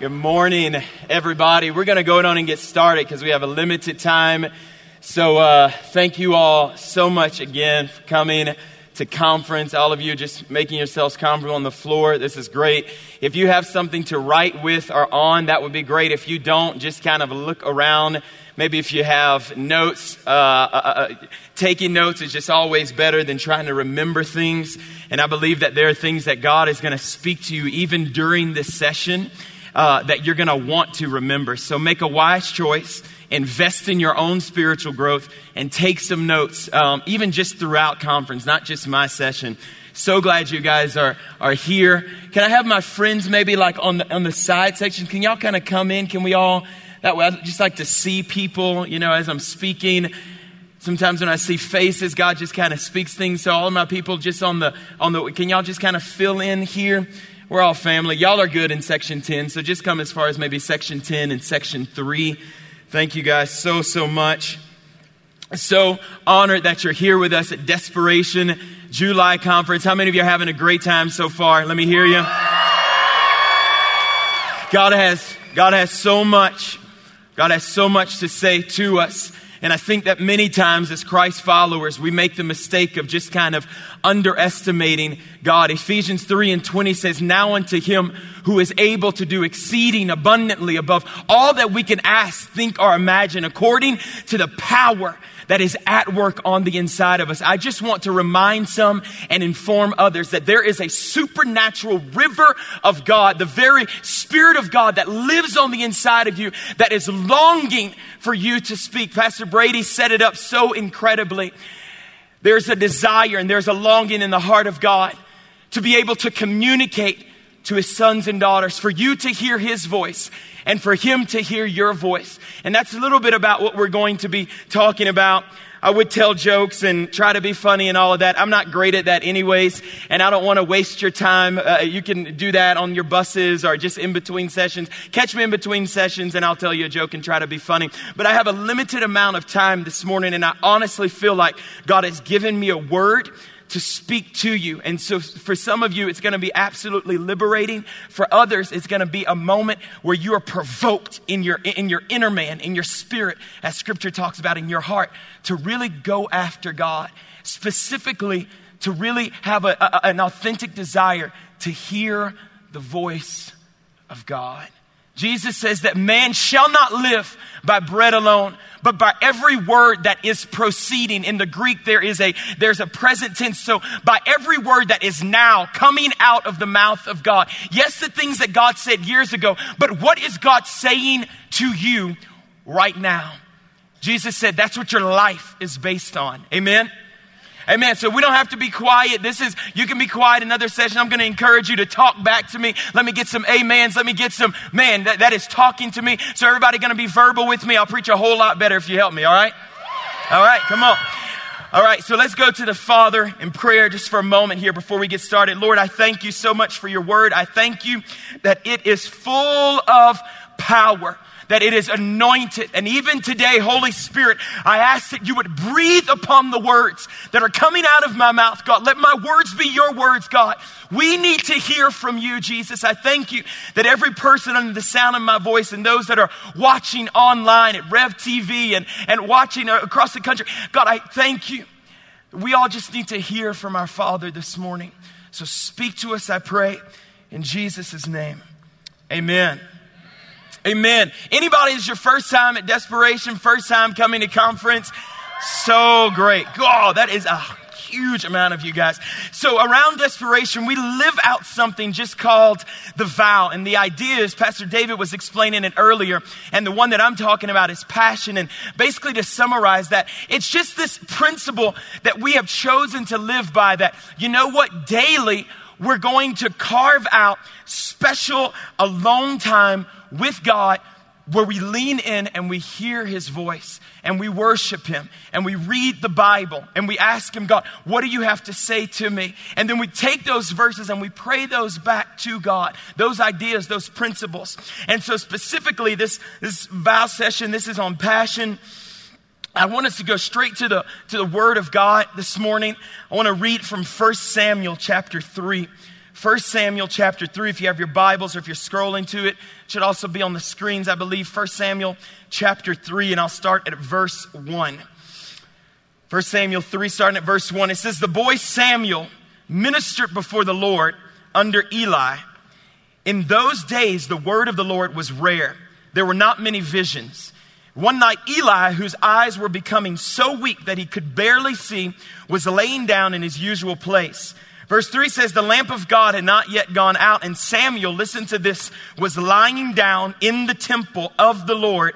Good morning, everybody. We're going to go on and get started because we have a limited time. So, uh, thank you all so much again for coming to conference. All of you just making yourselves comfortable on the floor. This is great. If you have something to write with or on, that would be great. If you don't, just kind of look around. Maybe if you have notes, uh, uh, uh taking notes is just always better than trying to remember things. And I believe that there are things that God is going to speak to you even during this session uh, that you're going to want to remember. So make a wise choice, invest in your own spiritual growth, and take some notes, um, even just throughout conference, not just my session. So glad you guys are, are here. Can I have my friends maybe like on the, on the side section? Can y'all kind of come in? Can we all, that way, I just like to see people, you know, as I'm speaking. Sometimes when I see faces, God just kind of speaks things. So all of my people just on the, on the, can y'all just kind of fill in here? We're all family. Y'all are good in section 10, so just come as far as maybe section 10 and section 3. Thank you guys so, so much. So honored that you're here with us at Desperation July Conference. How many of you are having a great time so far? Let me hear you. God has, God has so much. God has so much to say to us. And I think that many times as Christ followers, we make the mistake of just kind of underestimating God. Ephesians 3 and 20 says, Now unto him who is able to do exceeding abundantly above all that we can ask, think, or imagine, according to the power that is at work on the inside of us. I just want to remind some and inform others that there is a supernatural river of God, the very Spirit of God that lives on the inside of you, that is longing for you to speak. Pastor Brady set it up so incredibly. There's a desire and there's a longing in the heart of God to be able to communicate to his sons and daughters, for you to hear his voice and for him to hear your voice. And that's a little bit about what we're going to be talking about. I would tell jokes and try to be funny and all of that. I'm not great at that anyways, and I don't want to waste your time. Uh, you can do that on your buses or just in between sessions. Catch me in between sessions and I'll tell you a joke and try to be funny. But I have a limited amount of time this morning and I honestly feel like God has given me a word to speak to you. And so for some of you, it's going to be absolutely liberating. For others, it's going to be a moment where you are provoked in your, in your inner man, in your spirit, as scripture talks about in your heart, to really go after God. Specifically, to really have a, a, an authentic desire to hear the voice of God. Jesus says that man shall not live by bread alone, but by every word that is proceeding. In the Greek, there is a, there's a present tense. So by every word that is now coming out of the mouth of God. Yes, the things that God said years ago, but what is God saying to you right now? Jesus said that's what your life is based on. Amen. Amen. So we don't have to be quiet. This is, you can be quiet another session. I'm going to encourage you to talk back to me. Let me get some amens. Let me get some, man, that, that is talking to me. So everybody going to be verbal with me. I'll preach a whole lot better if you help me. All right. All right. Come on. All right, so let's go to the Father in prayer just for a moment here before we get started. Lord, I thank you so much for your word. I thank you that it is full of power that it is anointed. And even today, Holy Spirit, I ask that you would breathe upon the words that are coming out of my mouth, God. Let my words be your words, God. We need to hear from you, Jesus. I thank you that every person under the sound of my voice and those that are watching online at Rev TV and, and watching across the country, God, I thank you. We all just need to hear from our Father this morning. So speak to us, I pray, in Jesus' name. Amen. Amen. Anybody is your first time at Desperation, first time coming to conference? So great. Oh, that is a huge amount of you guys. So around desperation, we live out something just called the vow. And the idea is, Pastor David was explaining it earlier, and the one that I'm talking about is passion. And basically to summarize that, it's just this principle that we have chosen to live by that, you know what, daily, we're going to carve out special alone time with God where we lean in and we hear his voice and we worship him and we read the Bible and we ask him, God, what do you have to say to me? And then we take those verses and we pray those back to God, those ideas, those principles. And so specifically this, this vow session, this is on passion. I want us to go straight to the, to the word of God this morning. I want to read from 1 Samuel chapter 3. 1 Samuel chapter 3. If you have your Bibles or if you're scrolling to it, it should also be on the screens, I believe. 1 Samuel chapter 3, and I'll start at verse 1. 1 Samuel 3, starting at verse 1. It says, The boy Samuel ministered before the Lord under Eli. In those days, the word of the Lord was rare. There were not many visions. One night, Eli, whose eyes were becoming so weak that he could barely see, was laying down in his usual place. Verse 3 says, The lamp of God had not yet gone out, and Samuel, listen to this, was lying down in the temple of the Lord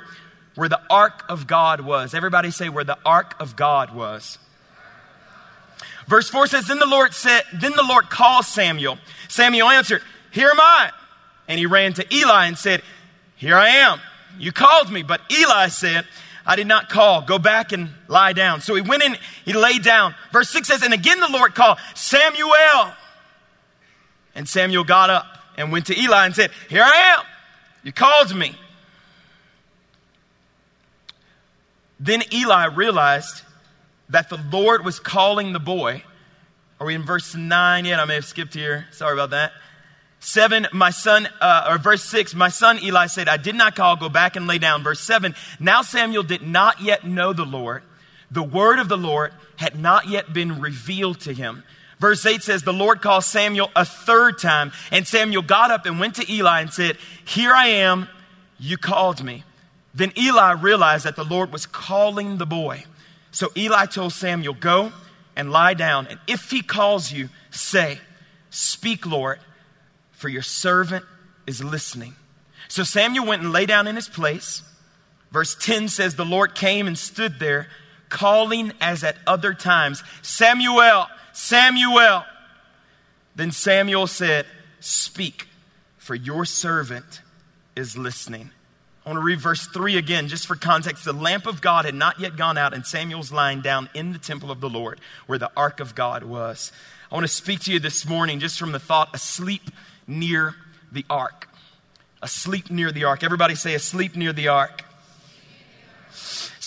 where the ark of God was. Everybody say, Where the ark of God was. Verse 4 says, Then the Lord said, Then the Lord called Samuel. Samuel answered, Here am I. And he ran to Eli and said, Here I am. You called me. But Eli said, I did not call. Go back and lie down. So he went in, he lay down. Verse 6 says, And again the Lord called, Samuel. And Samuel got up and went to Eli and said, Here I am. You called me. Then Eli realized that the Lord was calling the boy. Are we in verse 9 yet? I may have skipped here. Sorry about that. 7, my son, uh, or verse 6, my son Eli said, I did not call, go back and lay down. Verse 7, now Samuel did not yet know the Lord. The word of the Lord had not yet been revealed to him. Verse 8 says, The Lord called Samuel a third time, and Samuel got up and went to Eli and said, Here I am, you called me. Then Eli realized that the Lord was calling the boy. So Eli told Samuel, Go and lie down, and if he calls you, say, Speak, Lord, for your servant is listening. So Samuel went and lay down in his place. Verse 10 says, The Lord came and stood there, calling as at other times, Samuel, Samuel. Then Samuel said, Speak, for your servant is listening. I want to read verse 3 again, just for context. The lamp of God had not yet gone out, and Samuel's lying down in the temple of the Lord where the ark of God was. I want to speak to you this morning just from the thought asleep near the ark. Asleep near the ark. Everybody say asleep near the ark.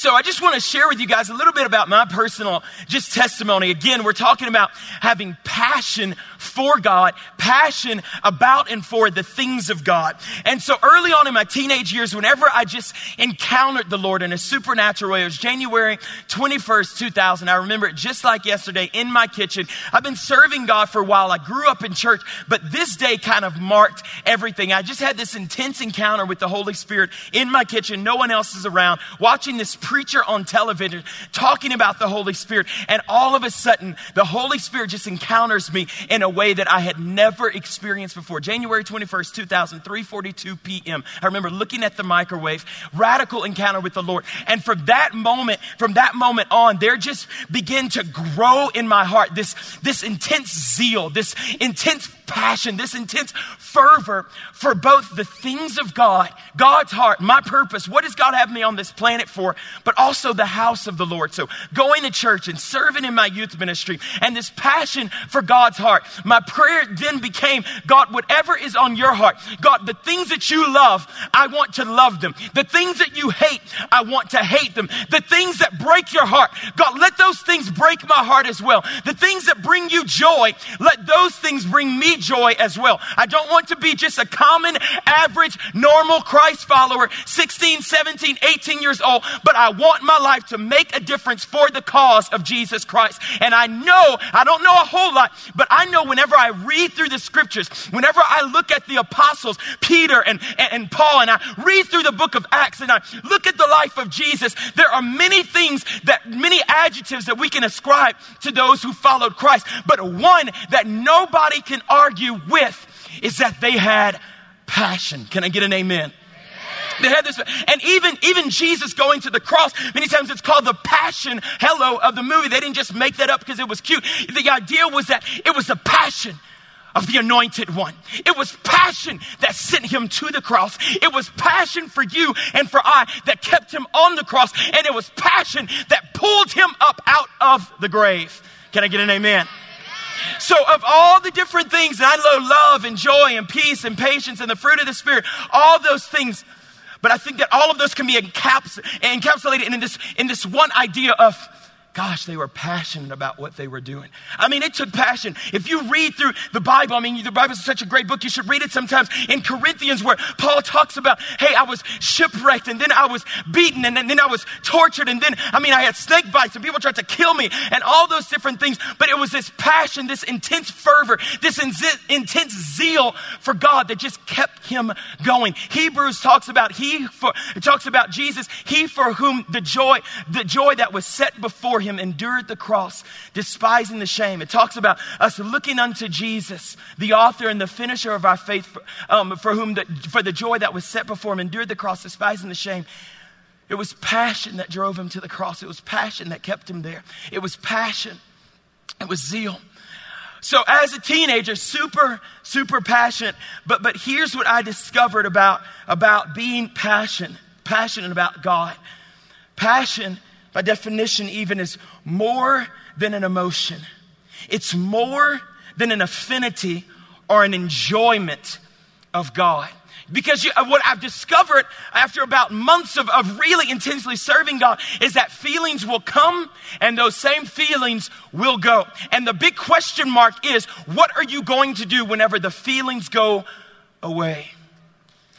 So I just want to share with you guys a little bit about my personal just testimony. Again, we're talking about having passion for God, passion about and for the things of God. And so early on in my teenage years, whenever I just encountered the Lord in a supernatural way, it was January 21st, 2000. I remember it just like yesterday in my kitchen. I've been serving God for a while. I grew up in church, but this day kind of marked everything. I just had this intense encounter with the Holy Spirit in my kitchen. No one else is around watching this preacher on television talking about the Holy Spirit. And all of a sudden, the Holy Spirit just encounters me in a way that I had never experienced before. January 21st, 2003, 42 p.m. I remember looking at the microwave, radical encounter with the Lord. And from that moment, from that moment on, there just began to grow in my heart this, this intense zeal, this intense passion, this intense fervor for both the things of God, God's heart, my purpose, what does God have me on this planet for, but also the house of the Lord. So going to church and serving in my youth ministry and this passion for God's heart. My prayer then became, God, whatever is on your heart, God, the things that you love, I want to love them. The things that you hate, I want to hate them. The things that break your heart, God, let those things break my heart as well. The things that bring you joy, let those things bring me joy as well. I don't want to be just a common, average, normal Christ follower, 16, 17, 18 years old, but I want my life to make a difference for the cause of Jesus Christ. And I know, I don't know a whole lot, but I know whenever I read through the scriptures, whenever I look at the apostles, Peter and, and, and Paul, and I read through the book of Acts and I look at the life of Jesus, there are many things that, many adjectives that we can ascribe to those who followed Christ. But one that nobody can argue with is that they had passion. Can I get an amen? They had this, and even, even Jesus going to the cross, many times it's called the passion, hello, of the movie. They didn't just make that up because it was cute. The idea was that it was the passion of the anointed one. It was passion that sent him to the cross. It was passion for you and for I that kept him on the cross. And it was passion that pulled him up out of the grave. Can I get an amen? So, of all the different things, and I know love and joy and peace and patience and the fruit of the Spirit, all those things, but I think that all of those can be encaps- encapsulated in this, in this one idea of gosh, they were passionate about what they were doing. I mean, it took passion. If you read through the Bible, I mean, the Bible is such a great book, you should read it sometimes in Corinthians where Paul talks about, hey, I was shipwrecked and then I was beaten and then, then I was tortured and then, I mean, I had snake bites and people tried to kill me and all those different things. But it was this passion, this intense fervor, this intense zeal for God that just kept him going. Hebrews talks about he for, talks about Jesus, he for whom the joy, the joy that was set before him endured the cross, despising the shame. It talks about us looking unto Jesus, the author and the finisher of our faith, for, um, for whom the, for the joy that was set before him endured the cross, despising the shame. It was passion that drove him to the cross. It was passion that kept him there. It was passion. It was zeal. So as a teenager, super, super passionate. But, but here's what I discovered about, about being passionate, passionate about God. Passion by definition, even is more than an emotion. It's more than an affinity or an enjoyment of God. Because you, uh, what I've discovered after about months of, of really intensely serving God is that feelings will come and those same feelings will go. And the big question mark is, what are you going to do whenever the feelings go away?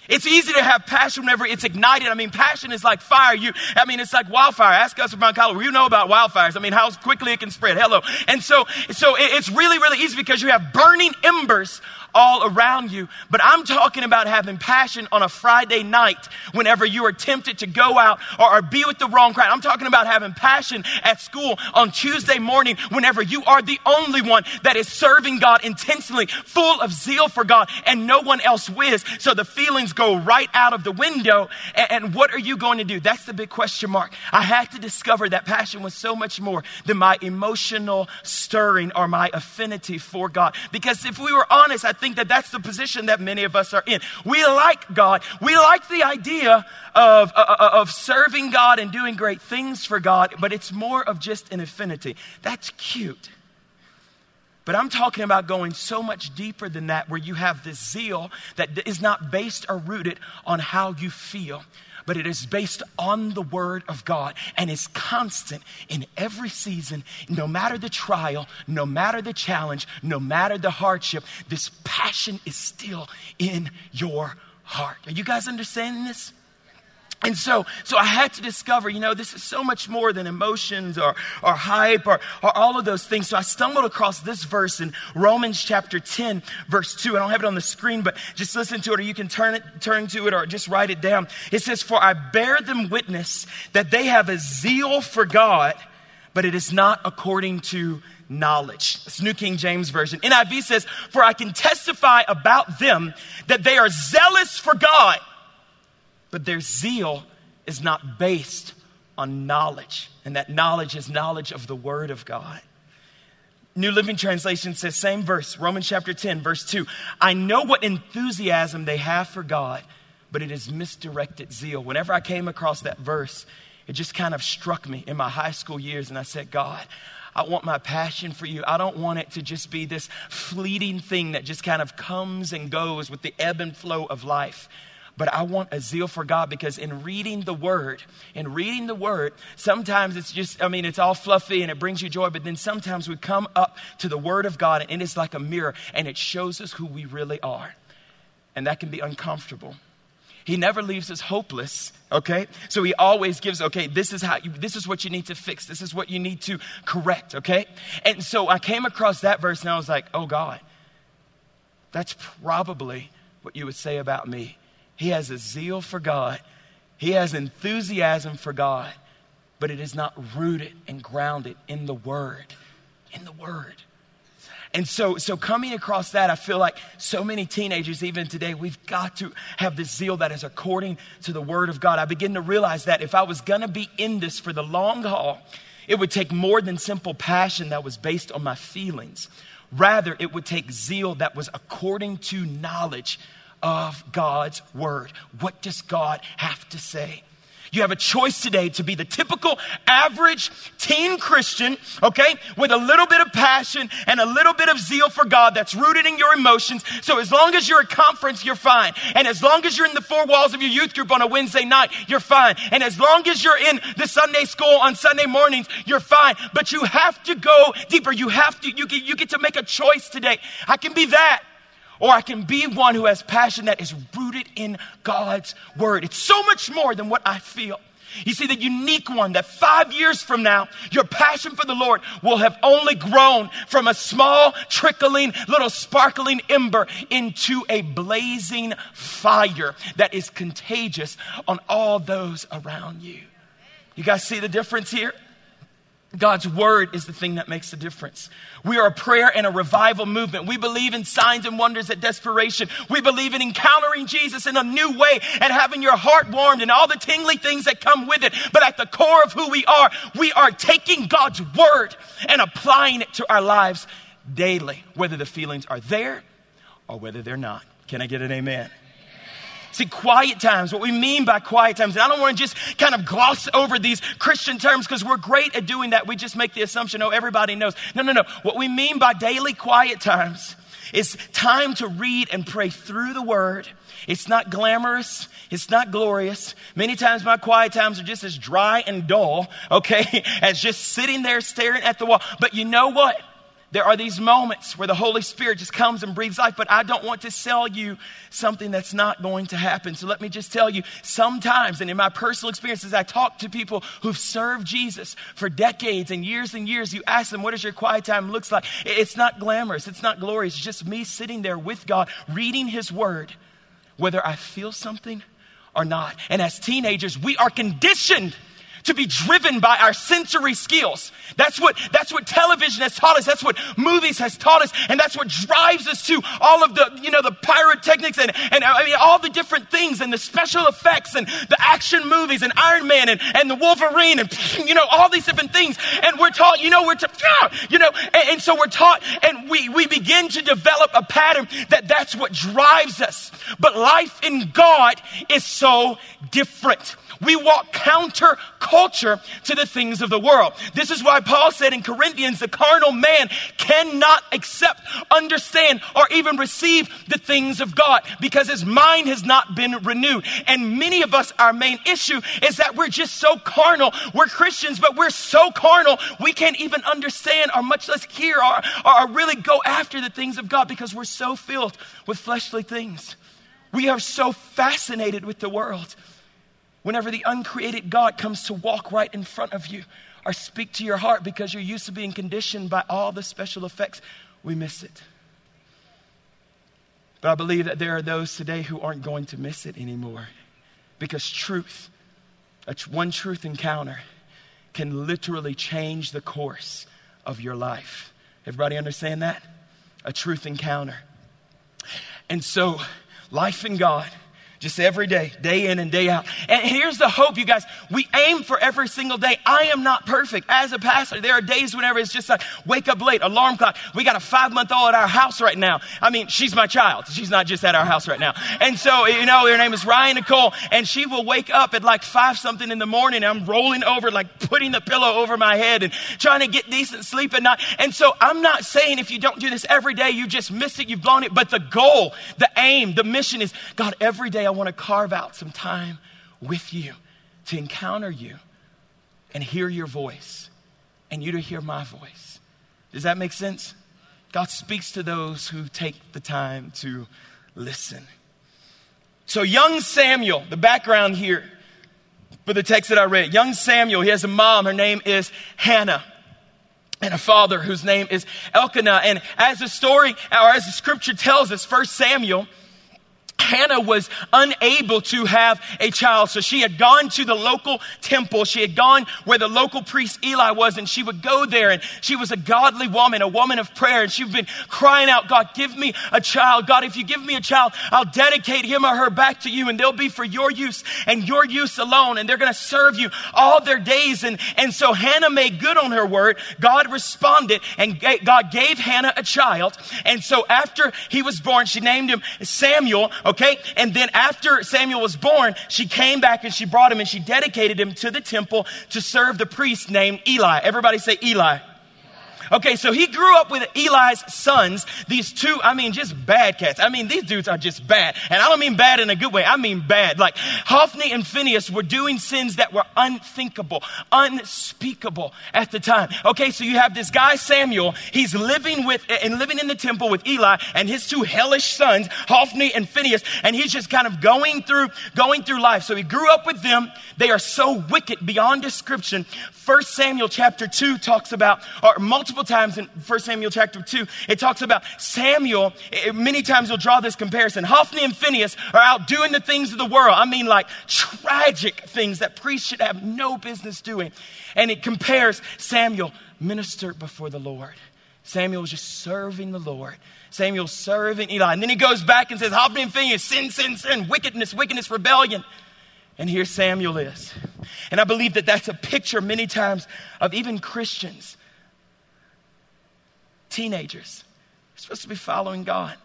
It's easy to have passion whenever it's ignited. I mean, passion is like fire. You, I mean, it's like wildfire. Ask us about Colorado. You know about wildfires. I mean, how quickly it can spread. Hello. And so, so it's really, really easy because you have burning embers all around you. But I'm talking about having passion on a Friday night whenever you are tempted to go out or, or be with the wrong crowd. I'm talking about having passion at school on Tuesday morning whenever you are the only one that is serving God intentionally, full of zeal for God, and no one else whiz. So the feelings go right out of the window. And, and what are you going to do? That's the big question mark. I had to discover that passion was so much more than my emotional stirring or my affinity for God. Because if we were honest, I think that that's the position that many of us are in. We like God. We like the idea of, uh, uh, of serving God and doing great things for God, but it's more of just an affinity. That's cute. But I'm talking about going so much deeper than that, where you have this zeal that is not based or rooted on how you feel but it is based on the Word of God and is constant in every season, no matter the trial, no matter the challenge, no matter the hardship. This passion is still in your heart. Are you guys understanding this? And so, so I had to discover, you know, this is so much more than emotions or, or hype or, or all of those things. So I stumbled across this verse in Romans chapter 10, verse 2. I don't have it on the screen, but just listen to it or you can turn it, turn to it or just write it down. It says, For I bear them witness that they have a zeal for God, but it is not according to knowledge. It's New King James Version. NIV says, For I can testify about them that they are zealous for God but their zeal is not based on knowledge, and that knowledge is knowledge of the Word of God. New Living Translation says, same verse, Romans chapter 10, verse 2. I know what enthusiasm they have for God, but it is misdirected zeal. Whenever I came across that verse, it just kind of struck me in my high school years, and I said, God, I want my passion for you. I don't want it to just be this fleeting thing that just kind of comes and goes with the ebb and flow of life but I want a zeal for God because in reading the Word, in reading the Word, sometimes it's just, I mean, it's all fluffy and it brings you joy, but then sometimes we come up to the Word of God and it is like a mirror and it shows us who we really are. And that can be uncomfortable. He never leaves us hopeless, okay? So he always gives, okay, this is how you, this is what you need to fix. This is what you need to correct, okay? And so I came across that verse and I was like, oh God, that's probably what you would say about me he has a zeal for God, he has enthusiasm for God, but it is not rooted and grounded in the Word. In the Word. And so, so coming across that, I feel like so many teenagers, even today, we've got to have this zeal that is according to the Word of God. I begin to realize that if I was going to be in this for the long haul, it would take more than simple passion that was based on my feelings. Rather, it would take zeal that was according to knowledge of God's word. What does God have to say? You have a choice today to be the typical average teen Christian, okay, with a little bit of passion and a little bit of zeal for God that's rooted in your emotions. So as long as you're at conference, you're fine. And as long as you're in the four walls of your youth group on a Wednesday night, you're fine. And as long as you're in the Sunday school on Sunday mornings, you're fine. But you have to go deeper. You have to, you get, you get to make a choice today. I can be that or I can be one who has passion that is rooted in God's word. It's so much more than what I feel. You see, the unique one that five years from now, your passion for the Lord will have only grown from a small, trickling, little sparkling ember into a blazing fire that is contagious on all those around you. You guys see the difference here? God's word is the thing that makes the difference. We are a prayer and a revival movement. We believe in signs and wonders at desperation. We believe in encountering Jesus in a new way and having your heart warmed and all the tingly things that come with it. But at the core of who we are, we are taking God's word and applying it to our lives daily, whether the feelings are there or whether they're not. Can I get an amen? See, quiet times, what we mean by quiet times, and I don't want to just kind of gloss over these Christian terms because we're great at doing that. We just make the assumption, oh, everybody knows. No, no, no. What we mean by daily quiet times is time to read and pray through the word. It's not glamorous. It's not glorious. Many times my quiet times are just as dry and dull, okay, as just sitting there staring at the wall. But you know what? There are these moments where the Holy Spirit just comes and breathes life, but I don't want to sell you something that's not going to happen. So let me just tell you sometimes, and in my personal experiences, I talk to people who've served Jesus for decades and years and years. You ask them, what does your quiet time looks like? It's not glamorous. It's not glorious. It's just me sitting there with God, reading His Word, whether I feel something or not. And as teenagers, we are conditioned to be driven by our sensory skills. That's what, that's what television has taught us. That's what movies has taught us. And that's what drives us to all of the, you know, the pyrotechnics and, and I mean, all the different things and the special effects and the action movies and Iron Man and, and the Wolverine and, you know, all these different things. And we're taught, you know, we're, taught, you know, and, and so we're taught and we, we begin to develop a pattern that that's what drives us. But life in God is so different. We walk counter culture to the things of the world. This is why Paul said in Corinthians, the carnal man cannot accept, understand, or even receive the things of God because his mind has not been renewed. And many of us, our main issue is that we're just so carnal. We're Christians, but we're so carnal, we can't even understand or much less hear or, or really go after the things of God because we're so filled with fleshly things. We are so fascinated with the world whenever the uncreated God comes to walk right in front of you or speak to your heart because you're used to being conditioned by all the special effects, we miss it. But I believe that there are those today who aren't going to miss it anymore because truth, a one truth encounter, can literally change the course of your life. Everybody understand that? A truth encounter. And so, life in God just every day, day in and day out. And here's the hope, you guys. We aim for every single day. I am not perfect. As a pastor, there are days whenever it's just like wake up late, alarm clock. We got a five month old at our house right now. I mean, she's my child. She's not just at our house right now. And so, you know, her name is Ryan Nicole, and she will wake up at like five something in the morning. I'm rolling over, like putting the pillow over my head and trying to get decent sleep at night. And so I'm not saying if you don't do this every day, you just missed it, you've blown it. But the goal, the aim, the mission is God, every day want to carve out some time with you to encounter you and hear your voice and you to hear my voice. Does that make sense? God speaks to those who take the time to listen. So, young Samuel, the background here for the text that I read, young Samuel, he has a mom, her name is Hannah and a father whose name is Elkanah. And as the story, or as the scripture tells us, First Samuel, Hannah was unable to have a child. So she had gone to the local temple. She had gone where the local priest Eli was, and she would go there. And she was a godly woman, a woman of prayer. And she'd been crying out, God, give me a child. God, if you give me a child, I'll dedicate him or her back to you, and they'll be for your use and your use alone. And they're going to serve you all their days. And, and so Hannah made good on her word. God responded, and God gave Hannah a child. And so after he was born, she named him Samuel Okay? And then after Samuel was born, she came back and she brought him and she dedicated him to the temple to serve the priest named Eli. Everybody say Eli. Okay, so he grew up with Eli's sons, these two, I mean, just bad cats. I mean, these dudes are just bad. And I don't mean bad in a good way, I mean bad. Like Hophni and Phinehas were doing sins that were unthinkable, unspeakable at the time. Okay, so you have this guy, Samuel, he's living with, and living in the temple with Eli and his two hellish sons, Hophni and Phinehas, and he's just kind of going through, going through life. So he grew up with them. They are so wicked beyond description. First Samuel chapter 2 talks about, or multiple times in First Samuel chapter 2, it talks about Samuel. It, many times you'll draw this comparison. Hophni and Phinehas are out doing the things of the world. I mean, like tragic things that priests should have no business doing. And it compares Samuel ministered before the Lord. Samuel was just serving the Lord. Samuel serving Eli. And then he goes back and says, Hophni and Phinehas, sin, sin, sin, wickedness, wickedness, rebellion. And here Samuel is. And I believe that that's a picture many times of even Christians, teenagers, are supposed to be following God.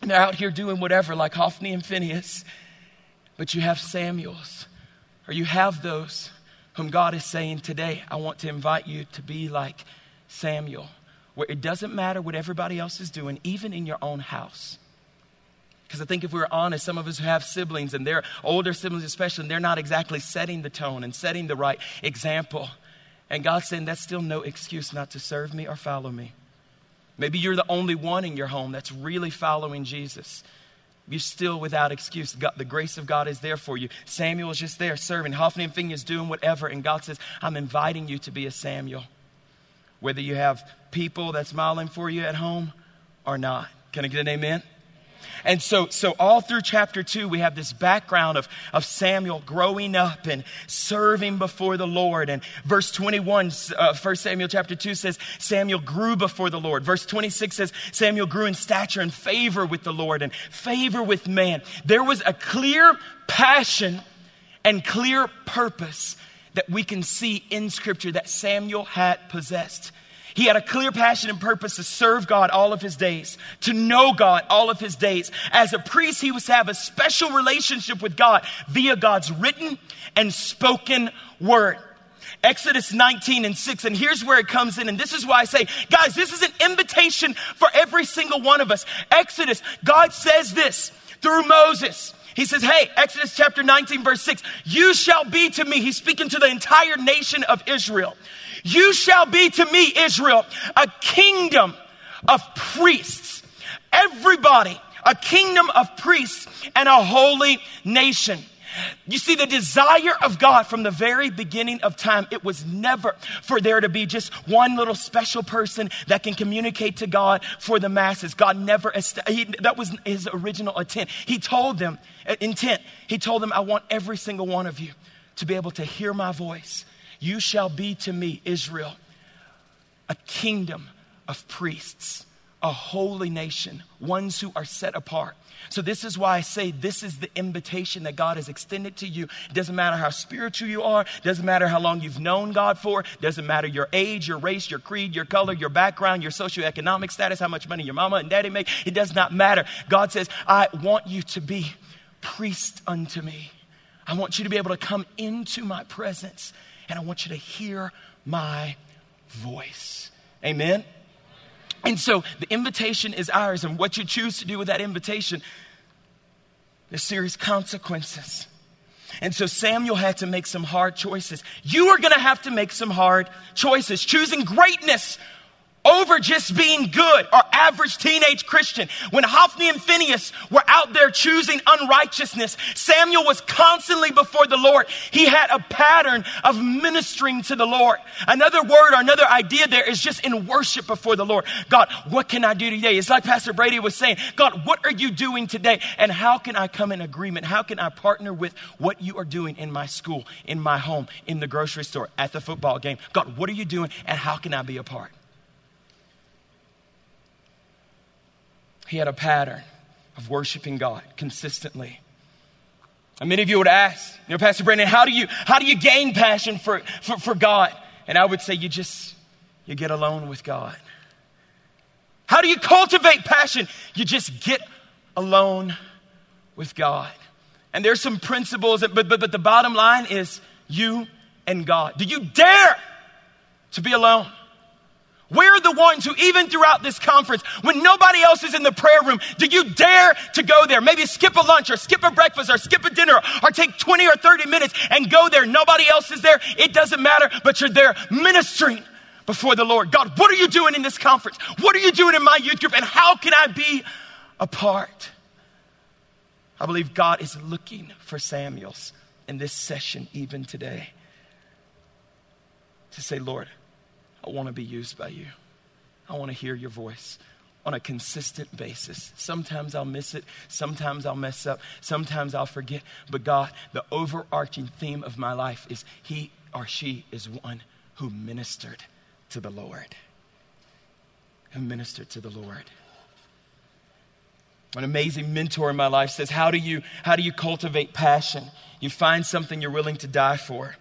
And they're out here doing whatever, like Hophni and Phinehas. But you have Samuels, or you have those whom God is saying today, I want to invite you to be like Samuel, where it doesn't matter what everybody else is doing, even in your own house. Because I think if we are honest, some of us who have siblings and they're older siblings, especially, and they're not exactly setting the tone and setting the right example. And God's saying that's still no excuse not to serve me or follow me. Maybe you're the only one in your home that's really following Jesus. You're still without excuse. God, the grace of God is there for you. Samuel's just there serving. Hophni and Phinehas doing whatever. And God says, I'm inviting you to be a Samuel. Whether you have people that's smiling for you at home or not. Can I get an amen? And so, so all through chapter two, we have this background of, of Samuel growing up and serving before the Lord. And verse 21, uh, 1 Samuel chapter 2 says, Samuel grew before the Lord. Verse 26 says, Samuel grew in stature and favor with the Lord and favor with man. There was a clear passion and clear purpose that we can see in Scripture that Samuel had possessed. He had a clear passion and purpose to serve God all of his days, to know God all of his days. As a priest, he was to have a special relationship with God via God's written and spoken word. Exodus 19 and 6. And here's where it comes in. And this is why I say, guys, this is an invitation for every single one of us. Exodus, God says this through Moses. He says, Hey, Exodus chapter 19, verse 6, you shall be to me. He's speaking to the entire nation of Israel. You shall be to me, Israel, a kingdom of priests. Everybody, a kingdom of priests and a holy nation. You see, the desire of God from the very beginning of time, it was never for there to be just one little special person that can communicate to God for the masses. God never, he, that was his original intent. He told them, uh, intent, he told them, I want every single one of you to be able to hear my voice you shall be to me, Israel, a kingdom of priests, a holy nation, ones who are set apart. So, this is why I say this is the invitation that God has extended to you. It doesn't matter how spiritual you are, it doesn't matter how long you've known God for, it doesn't matter your age, your race, your creed, your color, your background, your socioeconomic status, how much money your mama and daddy make. It does not matter. God says, I want you to be priest unto me. I want you to be able to come into my presence and I want you to hear my voice. Amen? And so the invitation is ours, and what you choose to do with that invitation, there's serious consequences. And so Samuel had to make some hard choices. You are going to have to make some hard choices, choosing greatness over just being good or average teenage Christian. When Hophni and Phinehas were out there choosing unrighteousness, Samuel was constantly before the Lord. He had a pattern of ministering to the Lord. Another word or another idea there is just in worship before the Lord. God, what can I do today? It's like Pastor Brady was saying, God, what are you doing today? And how can I come in agreement? How can I partner with what you are doing in my school, in my home, in the grocery store, at the football game? God, what are you doing and how can I be a part? He had a pattern of worshiping God consistently. And many of you would ask, you know, Pastor Brandon, how do you, how do you gain passion for, for, for God? And I would say you just, you get alone with God. How do you cultivate passion? You just get alone with God. And there's some principles, but, but, but the bottom line is you and God. Do you dare to be alone? We're the ones who, even throughout this conference, when nobody else is in the prayer room, do you dare to go there? Maybe skip a lunch or skip a breakfast or skip a dinner or take 20 or 30 minutes and go there. Nobody else is there. It doesn't matter, but you're there ministering before the Lord. God, what are you doing in this conference? What are you doing in my youth group? And how can I be a part? I believe God is looking for Samuels in this session, even today, to say, Lord, I want to be used by you. I want to hear your voice on a consistent basis. Sometimes I'll miss it. Sometimes I'll mess up. Sometimes I'll forget. But God, the overarching theme of my life is he or she is one who ministered to the Lord. Who ministered to the Lord. An amazing mentor in my life says, How do you, how do you cultivate passion? You find something you're willing to die for,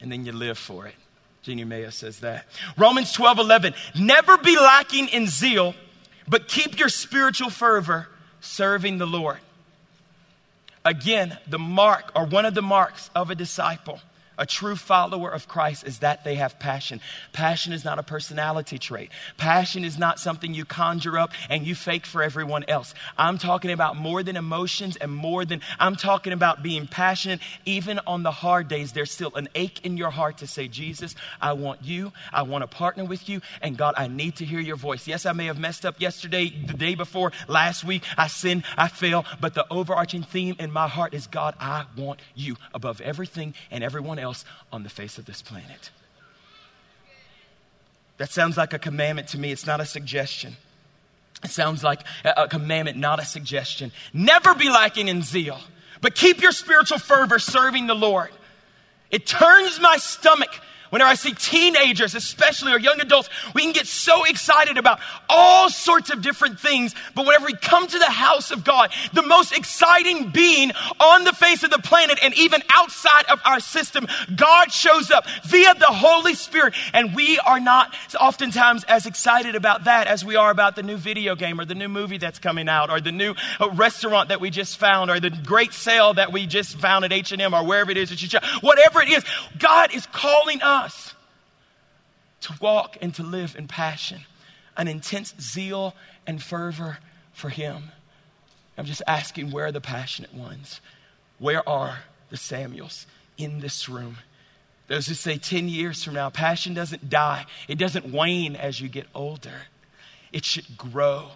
and then you live for it. Jeanne Mayo says that. Romans 12, 11. Never be lacking in zeal, but keep your spiritual fervor serving the Lord. Again, the mark or one of the marks of a disciple a true follower of Christ is that they have passion. Passion is not a personality trait. Passion is not something you conjure up and you fake for everyone else. I'm talking about more than emotions and more than, I'm talking about being passionate. Even on the hard days, there's still an ache in your heart to say, Jesus, I want you. I want to partner with you. And God, I need to hear your voice. Yes, I may have messed up yesterday, the day before, last week. I sin, I fail. But the overarching theme in my heart is, God, I want you above everything and everyone else else on the face of this planet. That sounds like a commandment to me. It's not a suggestion. It sounds like a commandment, not a suggestion. Never be lacking in zeal, but keep your spiritual fervor serving the Lord. It turns my stomach Whenever I see teenagers, especially or young adults, we can get so excited about all sorts of different things. But whenever we come to the house of God, the most exciting being on the face of the planet and even outside of our system, God shows up via the Holy Spirit. And we are not oftentimes as excited about that as we are about the new video game or the new movie that's coming out or the new uh, restaurant that we just found or the great sale that we just found at H&M or wherever it is that you whatever it is, God is calling us us to walk and to live in passion, an intense zeal and fervor for Him. I'm just asking where are the passionate ones? Where are the Samuels in this room? Those who say 10 years from now, passion doesn't die, it doesn't wane as you get older. It should grow.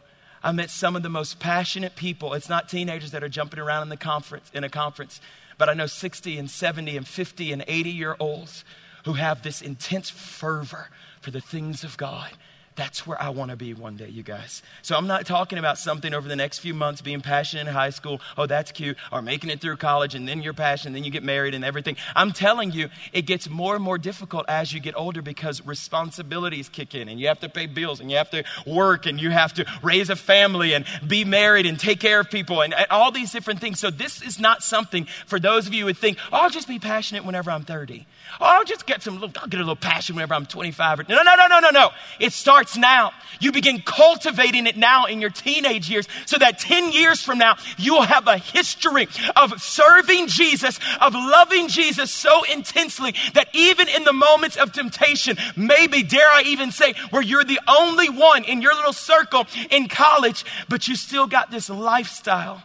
I met some of the most passionate people. It's not teenagers that are jumping around in the conference in a conference, but I know 60 and 70 and 50 and 80 year olds who have this intense fervor for the things of God that's where I want to be one day, you guys. So I'm not talking about something over the next few months being passionate in high school. Oh, that's cute. Or making it through college and then you're passionate, then you get married and everything. I'm telling you, it gets more and more difficult as you get older because responsibilities kick in and you have to pay bills and you have to work and you have to raise a family and be married and take care of people and, and all these different things. So this is not something for those of you who think, oh, I'll just be passionate whenever I'm 30. Oh, I'll just get some, I'll get a little passion whenever I'm 25. Or, no, no, no, no, no, no. It starts starts now. You begin cultivating it now in your teenage years so that 10 years from now, you'll have a history of serving Jesus, of loving Jesus so intensely that even in the moments of temptation, maybe, dare I even say, where you're the only one in your little circle in college, but you still got this lifestyle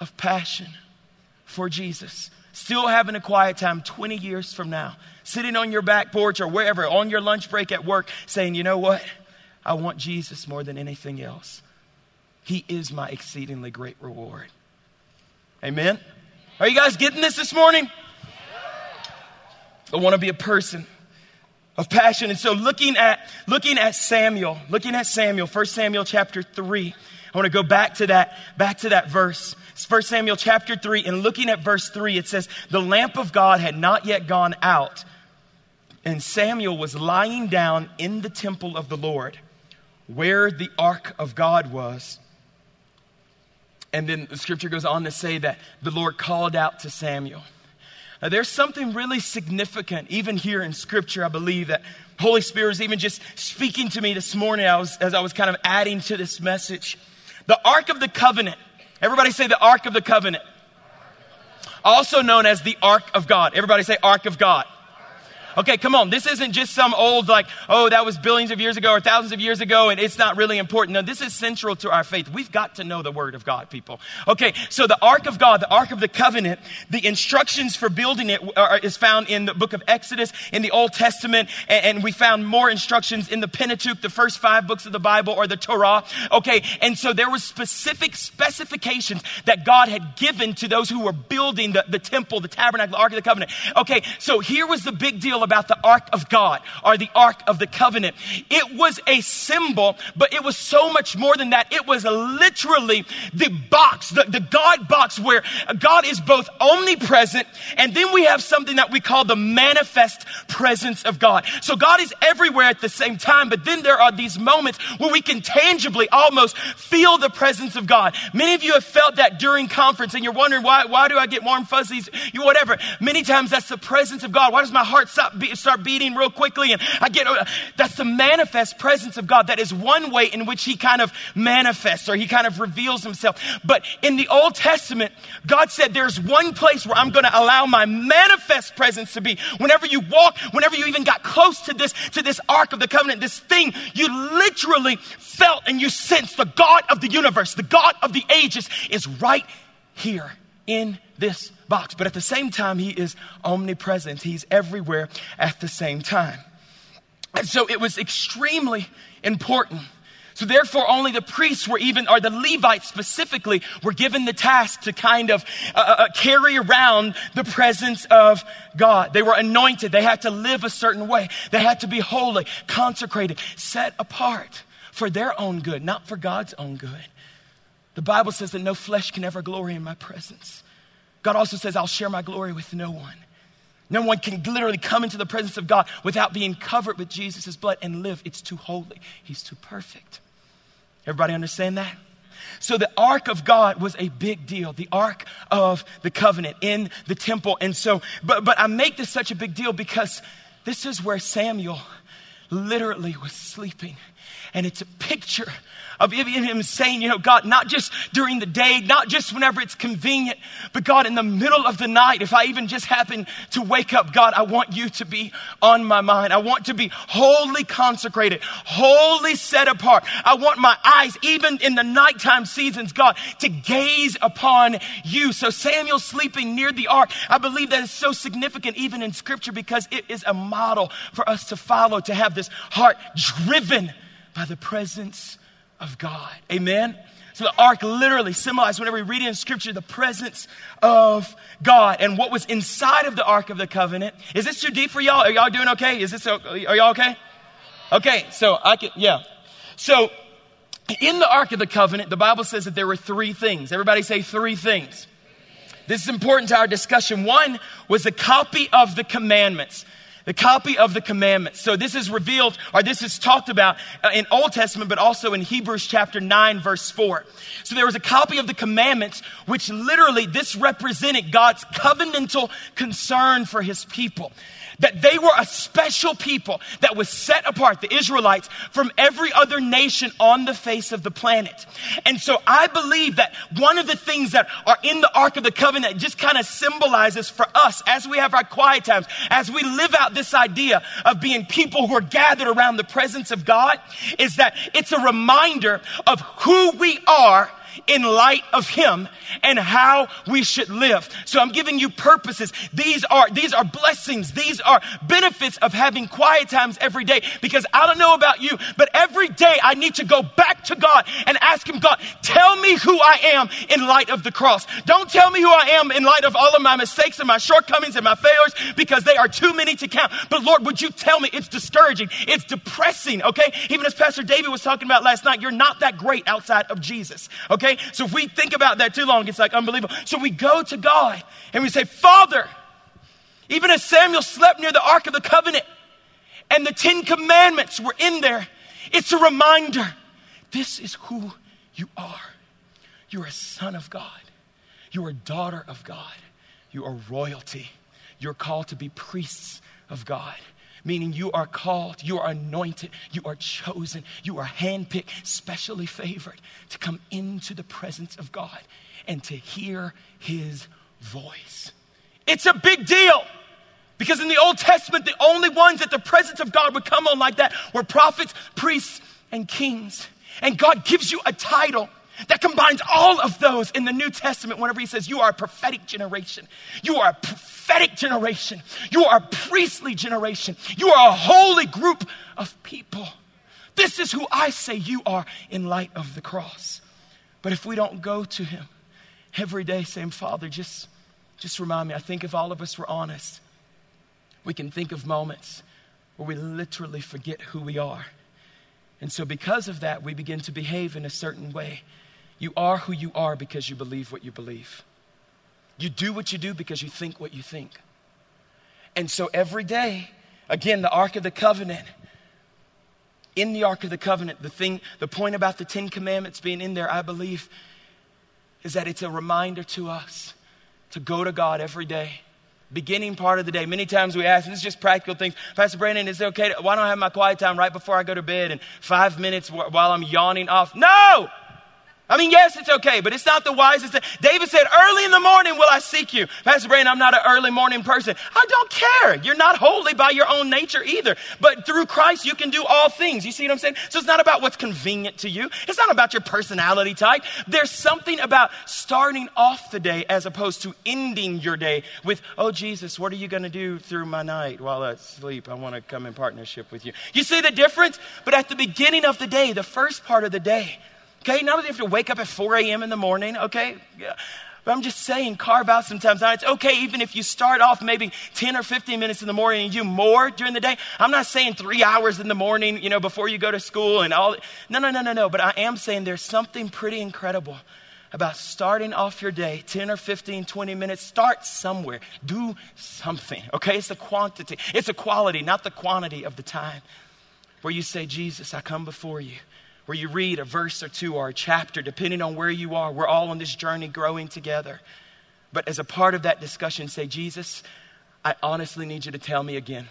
of passion for Jesus. Still having a quiet time 20 years from now, sitting on your back porch or wherever, on your lunch break at work, saying, you know what? I want Jesus more than anything else. He is my exceedingly great reward. Amen? Are you guys getting this this morning? I want to be a person of passion. And so looking at, looking at Samuel, looking at Samuel, 1 Samuel chapter 3, I want to go back to that, back to that verse. It's 1 Samuel chapter 3, and looking at verse 3, it says, The lamp of God had not yet gone out, and Samuel was lying down in the temple of the Lord where the ark of God was. And then the scripture goes on to say that the Lord called out to Samuel. Now, there's something really significant, even here in scripture, I believe that Holy Spirit is even just speaking to me this morning I was, as I was kind of adding to this message. The Ark of the Covenant Everybody say the Ark of the Covenant. Also known as the Ark of God. Everybody say Ark of God. Okay, come on. This isn't just some old, like, oh, that was billions of years ago or thousands of years ago and it's not really important. No, this is central to our faith. We've got to know the Word of God, people. Okay, so the Ark of God, the Ark of the Covenant, the instructions for building it are, is found in the book of Exodus, in the Old Testament, and, and we found more instructions in the Pentateuch, the first five books of the Bible, or the Torah. Okay, and so there were specific specifications that God had given to those who were building the, the temple, the tabernacle, the Ark of the Covenant. Okay, so here was the big deal about the Ark of God or the Ark of the Covenant. It was a symbol, but it was so much more than that. It was literally the box, the, the God box where God is both omnipresent and then we have something that we call the manifest presence of God. So God is everywhere at the same time, but then there are these moments where we can tangibly almost feel the presence of God. Many of you have felt that during conference and you're wondering why, why do I get warm fuzzies? You whatever. Many times that's the presence of God. Why does my heart stop be, start beating real quickly and I get, uh, that's the manifest presence of God. That is one way in which he kind of manifests or he kind of reveals himself. But in the Old Testament, God said there's one place where I'm going to allow my manifest presence to be. Whenever you walk, whenever you even got close to this, to this ark of the covenant, this thing, you literally felt and you sensed the God of the universe, the God of the ages is right here in this box. But at the same time, he is omnipresent. He's everywhere at the same time. And so it was extremely important. So therefore, only the priests were even, or the Levites specifically, were given the task to kind of uh, uh, uh carry around the presence of God. They were anointed. They had to live a certain way. They had to be holy, consecrated, set apart for their own good, not for God's own good. The Bible says that no flesh can ever glory in my presence. God also says, I'll share my glory with no one. No one can literally come into the presence of God without being covered with Jesus' blood and live. It's too holy. He's too perfect. Everybody understand that? So the ark of God was a big deal. The ark of the covenant in the temple. And so, but, but I make this such a big deal because this is where Samuel literally was sleeping. And it's a picture of him saying, you know, God, not just during the day, not just whenever it's convenient, but God, in the middle of the night, if I even just happen to wake up, God, I want you to be on my mind. I want to be wholly consecrated, wholly set apart. I want my eyes, even in the nighttime seasons, God, to gaze upon you. So Samuel sleeping near the ark, I believe that is so significant even in scripture because it is a model for us to follow, to have this heart driven by the presence of God. Amen? So the ark literally symbolized, whenever we read it in scripture, the presence of God. And what was inside of the ark of the covenant. Is this too deep for y'all? Are y'all doing okay? Is this, are y'all okay? Okay, so I can, yeah. So in the ark of the covenant, the Bible says that there were three things. Everybody say three things. This is important to our discussion. One was a copy of the commandments the copy of the commandments. So this is revealed, or this is talked about uh, in Old Testament, but also in Hebrews chapter 9, verse 4. So there was a copy of the commandments, which literally this represented God's covenantal concern for his people that they were a special people that was set apart, the Israelites, from every other nation on the face of the planet. And so I believe that one of the things that are in the Ark of the Covenant just kind of symbolizes for us as we have our quiet times, as we live out this idea of being people who are gathered around the presence of God, is that it's a reminder of who we are in light of him and how we should live. So I'm giving you purposes. These are, these are blessings. These are benefits of having quiet times every day because I don't know about you, but every day I need to go back to God and ask him, God, tell me who I am in light of the cross. Don't tell me who I am in light of all of my mistakes and my shortcomings and my failures because they are too many to count. But Lord, would you tell me it's discouraging? It's depressing. Okay. Even as Pastor David was talking about last night, you're not that great outside of Jesus. Okay. So if we think about that too long, it's like unbelievable. So we go to God and we say, Father, even as Samuel slept near the Ark of the Covenant and the Ten Commandments were in there, it's a reminder this is who you are. You're a son of God, you're a daughter of God, you are royalty. You're called to be priests of God. Meaning you are called, you are anointed, you are chosen, you are handpicked, specially favored to come into the presence of God and to hear his voice. It's a big deal. Because in the Old Testament, the only ones that the presence of God would come on like that were prophets, priests, and kings. And God gives you a title that combines all of those in the New Testament whenever he says, You are a prophetic generation. You are a prophetic generation. You are a priestly generation. You are a holy group of people. This is who I say you are in light of the cross. But if we don't go to him every day saying, Father, just, just remind me, I think if all of us were honest, we can think of moments where we literally forget who we are. And so, because of that, we begin to behave in a certain way you are who you are because you believe what you believe. You do what you do because you think what you think. And so every day, again, the Ark of the Covenant, in the Ark of the Covenant, the thing, the point about the Ten Commandments being in there, I believe, is that it's a reminder to us to go to God every day. Beginning part of the day. Many times we ask, this is just practical things. Pastor Brandon, is it okay? To, why don't I have my quiet time right before I go to bed and five minutes while I'm yawning off? No! I mean, yes, it's okay, but it's not the wisest thing. David said, Early in the morning will I seek you. Pastor Brandon, I'm not an early morning person. I don't care. You're not holy by your own nature either. But through Christ, you can do all things. You see what I'm saying? So it's not about what's convenient to you, it's not about your personality type. There's something about starting off the day as opposed to ending your day with, Oh, Jesus, what are you going to do through my night while I sleep? I want to come in partnership with you. You see the difference? But at the beginning of the day, the first part of the day, Okay, not that you have to wake up at 4 a.m. in the morning, okay? Yeah. But I'm just saying, carve out sometimes. Now, it's okay even if you start off maybe 10 or 15 minutes in the morning and you more during the day. I'm not saying three hours in the morning, you know, before you go to school and all. No, no, no, no, no. But I am saying there's something pretty incredible about starting off your day 10 or 15, 20 minutes. Start somewhere. Do something, okay? It's a quantity, it's a quality, not the quantity of the time where you say, Jesus, I come before you where you read a verse or two or a chapter, depending on where you are. We're all on this journey growing together. But as a part of that discussion, say, Jesus, I honestly need you to tell me again.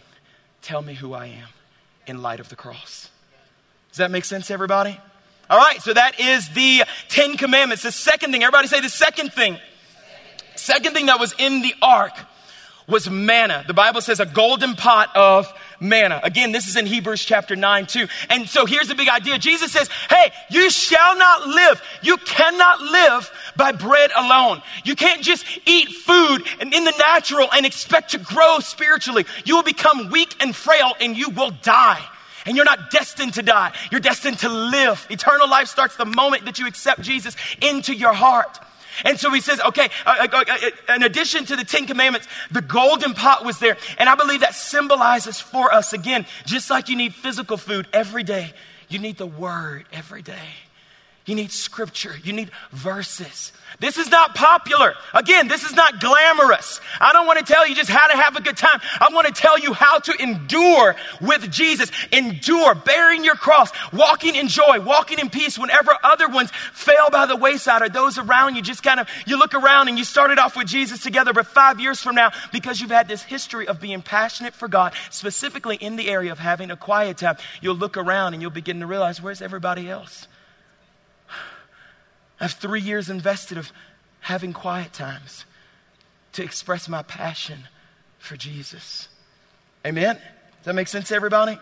Tell me who I am in light of the cross. Does that make sense, everybody? All right, so that is the Ten Commandments. The second thing, everybody say the second thing. Second thing that was in the ark was manna. The Bible says a golden pot of manna. Again, this is in Hebrews chapter 9 too. And so here's the big idea. Jesus says, hey, you shall not live. You cannot live by bread alone. You can't just eat food and in the natural and expect to grow spiritually. You will become weak and frail and you will die. And you're not destined to die. You're destined to live. Eternal life starts the moment that you accept Jesus into your heart. And so he says, okay, uh, uh, uh, in addition to the Ten Commandments, the golden pot was there. And I believe that symbolizes for us, again, just like you need physical food every day, you need the word every day. You need scripture. You need verses. This is not popular. Again, this is not glamorous. I don't want to tell you just how to have a good time. I want to tell you how to endure with Jesus. Endure, bearing your cross, walking in joy, walking in peace whenever other ones fail by the wayside or those around you just kind of, you look around and you started off with Jesus together, but five years from now, because you've had this history of being passionate for God, specifically in the area of having a quiet time, you'll look around and you'll begin to realize, where's everybody else? I have three years invested of having quiet times to express my passion for Jesus. Amen? Does that make sense, to everybody?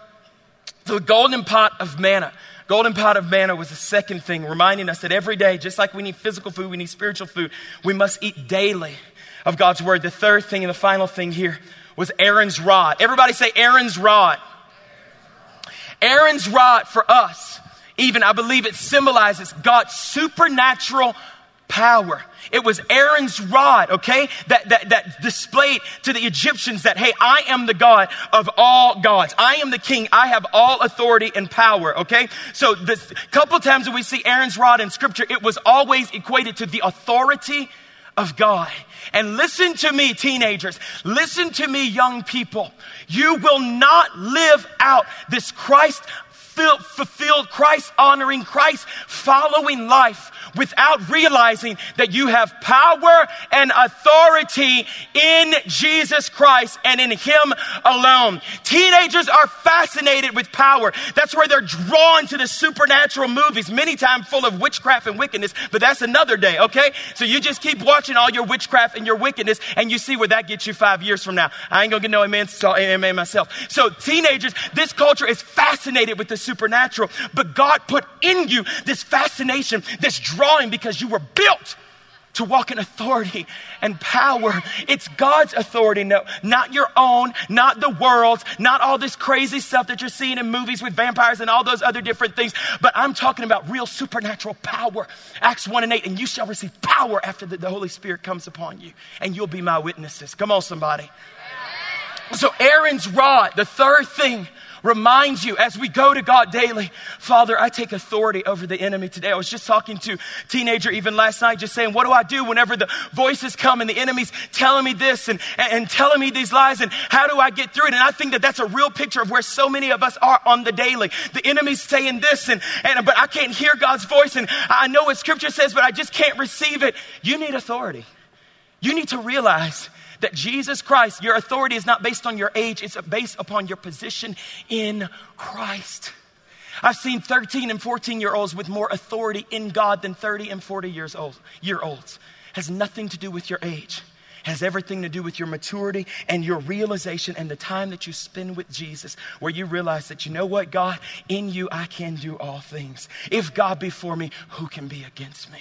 The golden pot of manna. Golden pot of manna was the second thing, reminding us that every day, just like we need physical food, we need spiritual food, we must eat daily of God's word. The third thing and the final thing here was Aaron's rod. Everybody say Aaron's rod. Aaron's rod for us even, I believe it symbolizes God's supernatural power. It was Aaron's rod, okay, that, that, that displayed to the Egyptians that, hey, I am the God of all gods. I am the king. I have all authority and power, okay? So this couple times that we see Aaron's rod in scripture, it was always equated to the authority of God. And listen to me, teenagers. Listen to me, young people. You will not live out this Christ fulfilled Christ honoring, Christ following life without realizing that you have power and authority in Jesus Christ and in Him alone. Teenagers are fascinated with power. That's where they're drawn to the supernatural movies, many times full of witchcraft and wickedness, but that's another day, okay? So you just keep watching all your witchcraft and your wickedness and you see where that gets you five years from now. I ain't gonna get no amen, so amen myself. So teenagers, this culture is fascinated with the supernatural, but God put in you this fascination, this drawing because you were built to walk in authority and power. It's God's authority, no, not your own, not the world's, not all this crazy stuff that you're seeing in movies with vampires and all those other different things. But I'm talking about real supernatural power. Acts 1 and 8, and you shall receive power after the, the Holy Spirit comes upon you, and you'll be my witnesses. Come on, somebody. So, Aaron's rod, the third thing reminds you as we go to God daily, Father, I take authority over the enemy today. I was just talking to teenager even last night, just saying, what do I do whenever the voices come and the enemy's telling me this and, and telling me these lies and how do I get through it? And I think that that's a real picture of where so many of us are on the daily. The enemy's saying this and, and but I can't hear God's voice and I know what scripture says, but I just can't receive it. You need authority. You need to realize that Jesus Christ, your authority is not based on your age, it's based upon your position in Christ. I've seen 13 and 14 year olds with more authority in God than 30 and 40 years old, year olds. Has nothing to do with your age. Has everything to do with your maturity and your realization and the time that you spend with Jesus, where you realize that you know what, God, in you I can do all things. If God be for me, who can be against me?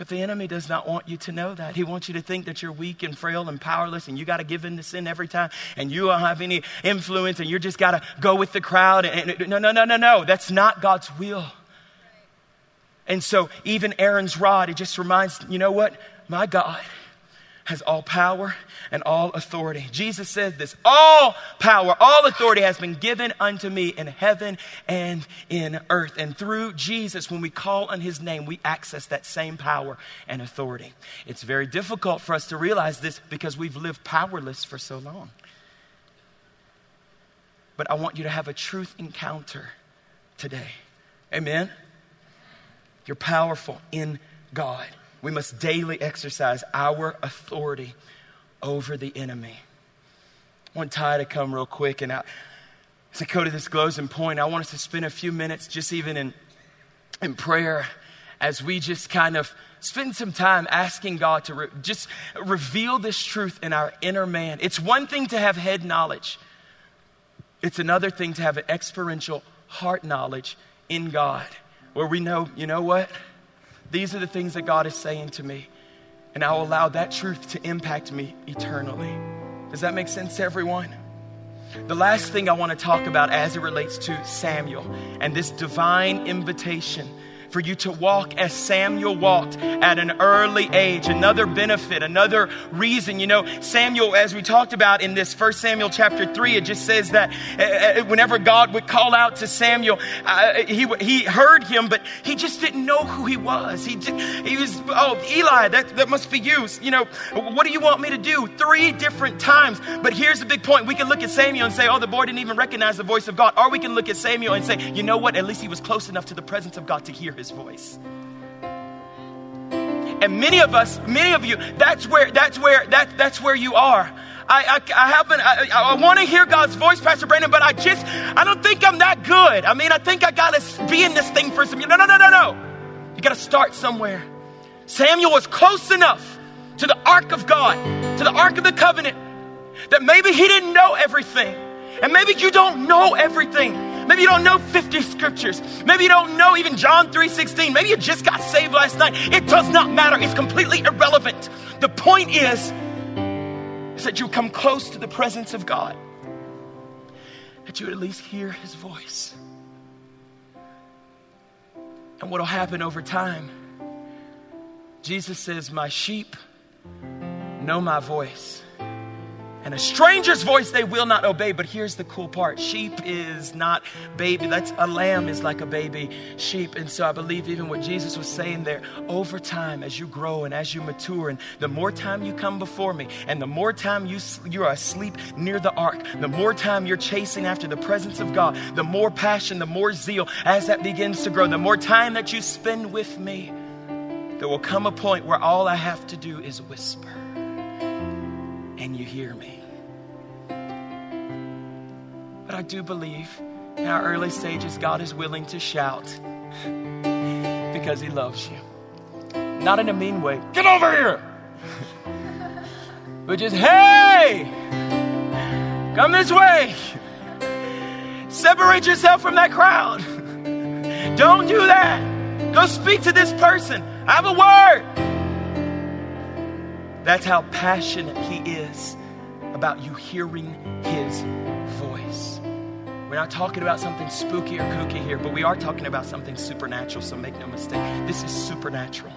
But the enemy does not want you to know that. He wants you to think that you're weak and frail and powerless and you got to give in to sin every time and you don't have any influence and you just got to go with the crowd. And, no, no, no, no, no. That's not God's will. And so even Aaron's rod, it just reminds, you know what? My God has all power and all authority. Jesus says this all power, all authority has been given unto me in heaven and in earth. And through Jesus, when we call on his name, we access that same power and authority. It's very difficult for us to realize this because we've lived powerless for so long. But I want you to have a truth encounter today. Amen? You're powerful in God. We must daily exercise our authority over the enemy. I want Ty to come real quick and I, as I go to this closing point, I want us to spend a few minutes just even in, in prayer as we just kind of spend some time asking God to re- just reveal this truth in our inner man. It's one thing to have head knowledge, it's another thing to have an experiential heart knowledge in God where we know, you know what? These are the things that God is saying to me, and I'll allow that truth to impact me eternally. Does that make sense to everyone? The last thing I want to talk about as it relates to Samuel and this divine invitation for you to walk as Samuel walked at an early age. Another benefit, another reason. You know, Samuel, as we talked about in this First Samuel chapter 3, it just says that uh, uh, whenever God would call out to Samuel, uh, he, he heard him, but he just didn't know who he was. He, just, he was, oh, Eli, that, that must be you. You know, what do you want me to do? Three different times. But here's the big point. We can look at Samuel and say, oh, the boy didn't even recognize the voice of God. Or we can look at Samuel and say, you know what? At least he was close enough to the presence of God to hear his voice. And many of us, many of you, that's where, that's where, that, that's where you are. I, I, I haven't, I, I want to hear God's voice, Pastor Brandon, but I just, I don't think I'm that good. I mean, I think I got to be in this thing for some, no, no, no, no, no. You got to start somewhere. Samuel was close enough to the ark of God, to the ark of the covenant, that maybe he didn't know everything. And maybe you don't know everything. Maybe you don't know 50 scriptures. Maybe you don't know even John 3:16. Maybe you just got saved last night. It does not matter. It's completely irrelevant. The point is, is that you come close to the presence of God. That you at least hear his voice. And what will happen over time? Jesus says, My sheep know my voice, And a stranger's voice they will not obey. But here's the cool part sheep is not baby. That's a lamb is like a baby sheep. And so I believe even what Jesus was saying there over time, as you grow and as you mature, and the more time you come before me, and the more time you, you are asleep near the ark, the more time you're chasing after the presence of God, the more passion, the more zeal as that begins to grow, the more time that you spend with me, there will come a point where all I have to do is whisper and you hear me. But I do believe in our early stages, God is willing to shout because He loves you. Not in a mean way, get over here! but just, hey, come this way. Separate yourself from that crowd. Don't do that. Go speak to this person. I have a word. That's how passionate He is about you hearing His voice. We're not talking about something spooky or kooky here, but we are talking about something supernatural, so make no mistake. This is supernatural.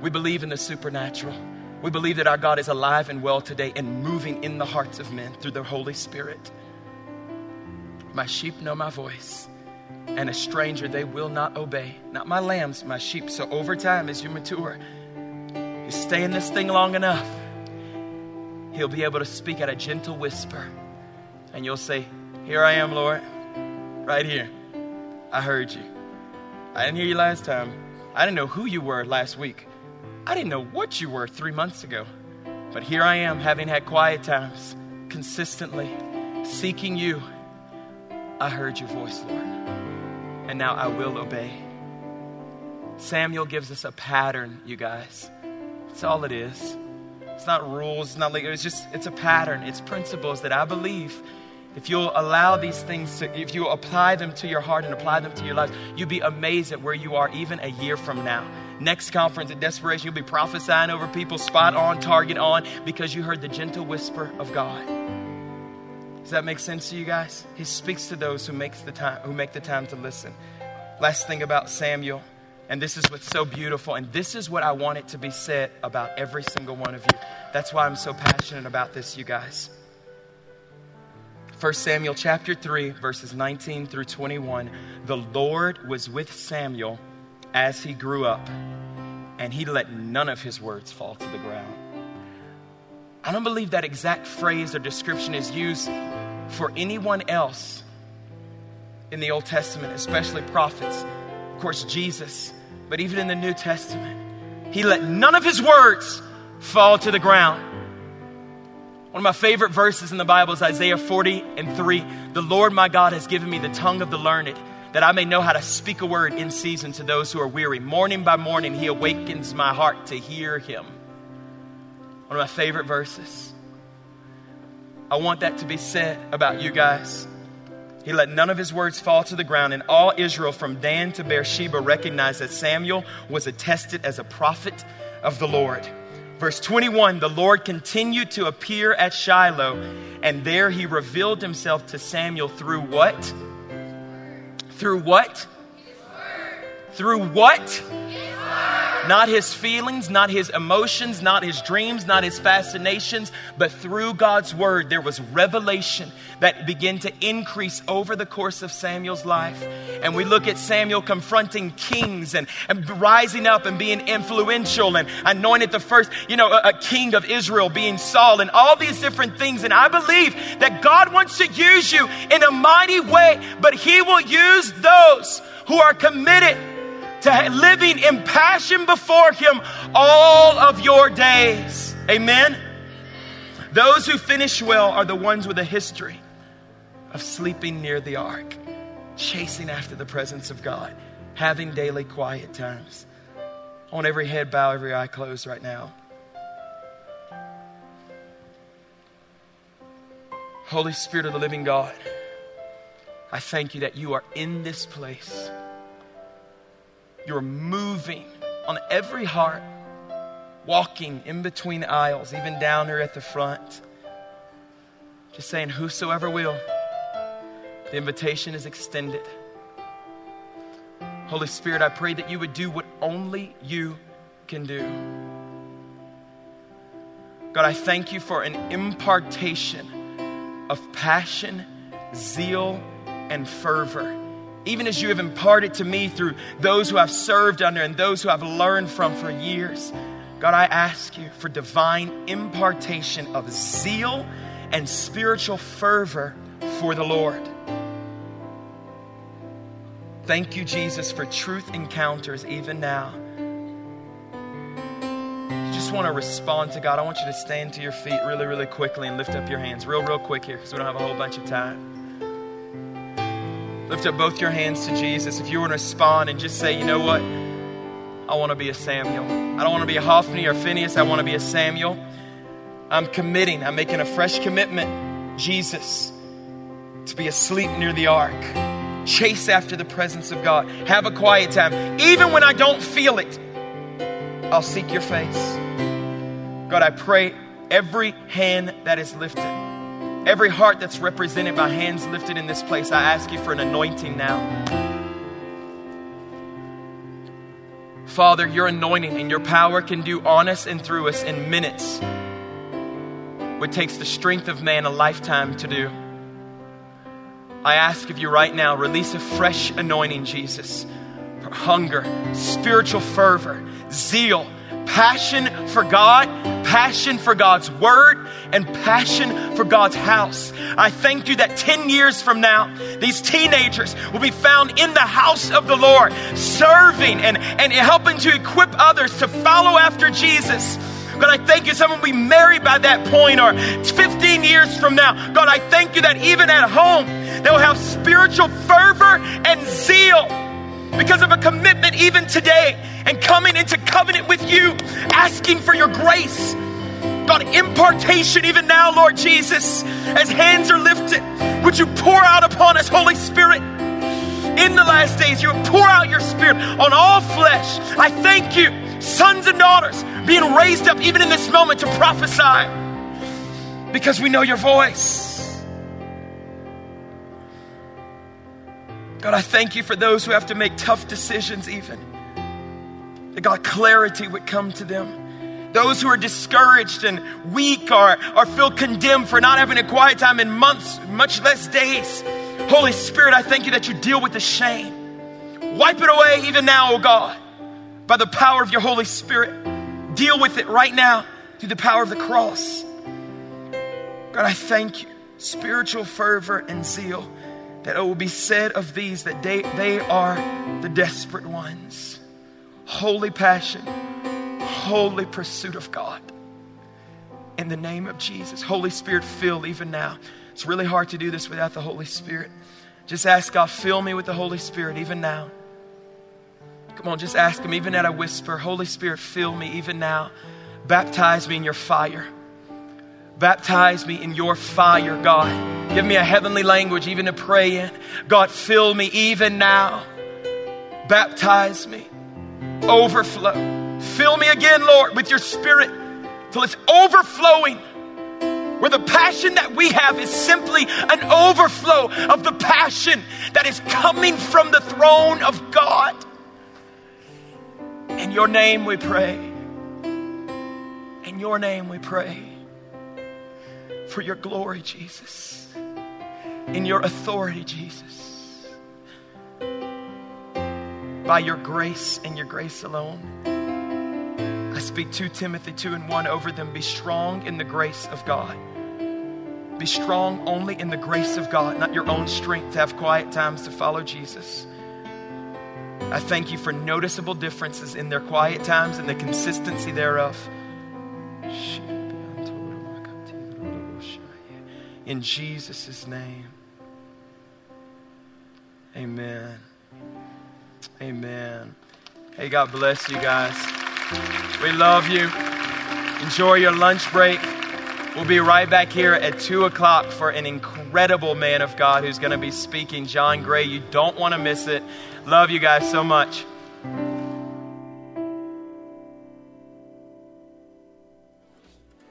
We believe in the supernatural. We believe that our God is alive and well today and moving in the hearts of men through the Holy Spirit. My sheep know my voice, and a stranger they will not obey. Not my lambs, my sheep. So over time, as you mature, stay in this thing long enough, He'll be able to speak at a gentle whisper. And you'll say, Here I am, Lord, right here. I heard you. I didn't hear you last time. I didn't know who you were last week. I didn't know what you were three months ago. But here I am, having had quiet times, consistently seeking you. I heard your voice, Lord. And now I will obey. Samuel gives us a pattern, you guys. That's all it is. It's not rules, it's not like it's just it's a pattern. It's principles that I believe if you'll allow these things to if you apply them to your heart and apply them to your life, you'll be amazed at where you are even a year from now. Next conference at Desperation, you'll be prophesying over people spot on, target on, because you heard the gentle whisper of God. Does that make sense to you guys? He speaks to those who makes the time who make the time to listen. Last thing about Samuel. And this is what's so beautiful. And this is what I want it to be said about every single one of you. That's why I'm so passionate about this, you guys. 1 Samuel chapter 3, verses 19 through 21. The Lord was with Samuel as he grew up, and he let none of his words fall to the ground. I don't believe that exact phrase or description is used for anyone else in the Old Testament, especially prophets. Of course, Jesus but even in the New Testament, he let none of his words fall to the ground. One of my favorite verses in the Bible is Isaiah 40 and 3. The Lord my God has given me the tongue of the learned, that I may know how to speak a word in season to those who are weary. Morning by morning, he awakens my heart to hear him. One of my favorite verses. I want that to be said about you guys. He let none of his words fall to the ground, and all Israel from Dan to Beersheba recognized that Samuel was attested as a prophet of the Lord. Verse 21 The Lord continued to appear at Shiloh, and there he revealed himself to Samuel through what? Through what? Through what? Not his feelings, not his emotions, not his dreams, not his fascinations, but through God's word, there was revelation that began to increase over the course of Samuel's life. And we look at Samuel confronting kings and, and rising up and being influential and anointed the first, you know, a, a king of Israel being Saul and all these different things. And I believe that God wants to use you in a mighty way, but he will use those who are committed to living in passion before Him all of your days. Amen? Those who finish well are the ones with a history of sleeping near the ark, chasing after the presence of God, having daily quiet times. On every head bow, every eye closed right now. Holy Spirit of the living God, I thank you that you are in this place. You're moving on every heart, walking in between aisles, even down here at the front. Just saying, Whosoever will. The invitation is extended. Holy Spirit, I pray that you would do what only you can do. God, I thank you for an impartation of passion, zeal, and fervor. Even as you have imparted to me through those who I've served under and those who I've learned from for years. God, I ask you for divine impartation of zeal and spiritual fervor for the Lord. Thank you, Jesus, for truth encounters even now. You just want to respond to God. I want you to stand to your feet really, really quickly and lift up your hands, real, real quick here, because we don't have a whole bunch of time. Lift up both your hands to Jesus. If you want to respond and just say, you know what? I want to be a Samuel. I don't want to be a Hophni or Phinehas. I want to be a Samuel. I'm committing, I'm making a fresh commitment, Jesus, to be asleep near the ark. Chase after the presence of God. Have a quiet time. Even when I don't feel it, I'll seek your face. God, I pray every hand that is lifted, every heart that's represented by hands lifted in this place, I ask you for an anointing now. Father, your anointing and your power can do on us and through us in minutes what takes the strength of man a lifetime to do. I ask of you right now, release a fresh anointing, Jesus. For hunger, spiritual fervor, zeal, passion for God, passion for God's word, and passion for God's house. I thank you that 10 years from now, these teenagers will be found in the house of the Lord, serving and, and helping to equip others to follow after Jesus. God, I thank you someone will be married by that point or 15 years from now. God, I thank you that even at home, they will have spiritual fervor and zeal because of a commitment even today and coming into covenant with you, asking for your grace. God, impartation even now, Lord Jesus, as hands are lifted, would you pour out upon us, Holy Spirit? In the last days, you pour out your spirit on all flesh. I thank you, sons and daughters, being raised up even in this moment to prophesy because we know your voice. God, I thank you for those who have to make tough decisions, even. That God, clarity would come to them. Those who are discouraged and weak or, or feel condemned for not having a quiet time in months, much less days. Holy Spirit, I thank you that you deal with the shame. Wipe it away even now, oh God, by the power of your Holy Spirit. Deal with it right now through the power of the cross. God, I thank you. Spiritual fervor and zeal that it will be said of these that they, they are the desperate ones. Holy passion, holy pursuit of God. In the name of Jesus. Holy Spirit, fill even now. It's really hard to do this without the Holy Spirit. Just ask God, fill me with the Holy Spirit even now. Come on, just ask Him, even at a whisper, Holy Spirit, fill me even now. Baptize me in your fire. Baptize me in your fire, God. Give me a heavenly language even to pray in. God, fill me even now. Baptize me. Overflow. Fill me again, Lord, with your spirit till it's overflowing. Where the passion that we have is simply an overflow of the passion that is coming from the throne of God. In your name we pray. In your name we pray for your glory, Jesus. In your authority, Jesus. By your grace and your grace alone. I speak to Timothy 2 and 1 over them. Be strong in the grace of God. Be strong only in the grace of God, not your own strength to have quiet times to follow Jesus. I thank you for noticeable differences in their quiet times and the consistency thereof. in Jesus' name. Amen. Amen. Hey, God bless you guys. We love you. Enjoy your lunch break. We'll be right back here at 2 o'clock for an incredible man of God who's going to be speaking, John Gray. You don't want to miss it. Love you guys so much.